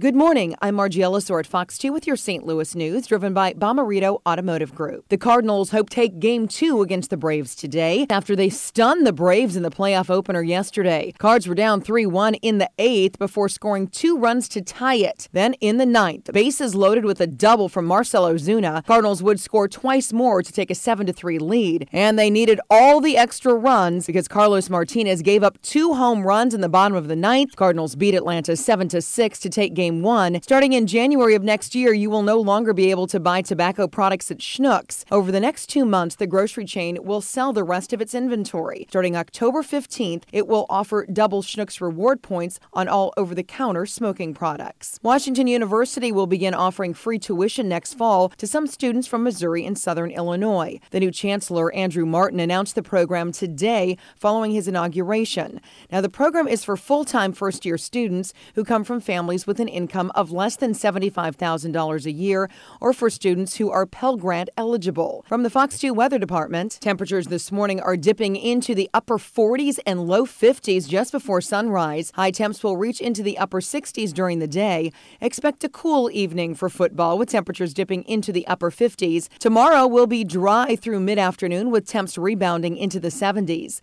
Good morning. I'm Margie at Fox 2 with your St. Louis news, driven by Bomarito Automotive Group. The Cardinals hope take game two against the Braves today after they stunned the Braves in the playoff opener yesterday. Cards were down 3 1 in the eighth before scoring two runs to tie it. Then in the ninth, bases loaded with a double from Marcell Ozuna. Cardinals would score twice more to take a 7 3 lead. And they needed all the extra runs because Carlos Martinez gave up two home runs in the bottom of the ninth. Cardinals beat Atlanta 7 6 to take game Game 1. Starting in January of next year, you will no longer be able to buy tobacco products at Schnucks. Over the next two months, the grocery chain will sell the rest of its inventory. Starting October 15th, it will offer double Schnucks reward points on all over the counter smoking products. Washington University will begin offering free tuition next fall to some students from Missouri and Southern Illinois. The new chancellor, Andrew Martin, announced the program today following his inauguration. Now, the program is for full time first year students who come from families with an income of less than $75,000 a year or for students who are Pell Grant eligible. From the Fox 2 Weather Department, temperatures this morning are dipping into the upper 40s and low 50s just before sunrise. High temps will reach into the upper 60s during the day. Expect a cool evening for football with temperatures dipping into the upper 50s. Tomorrow will be dry through mid afternoon with temps rebounding into the 70s.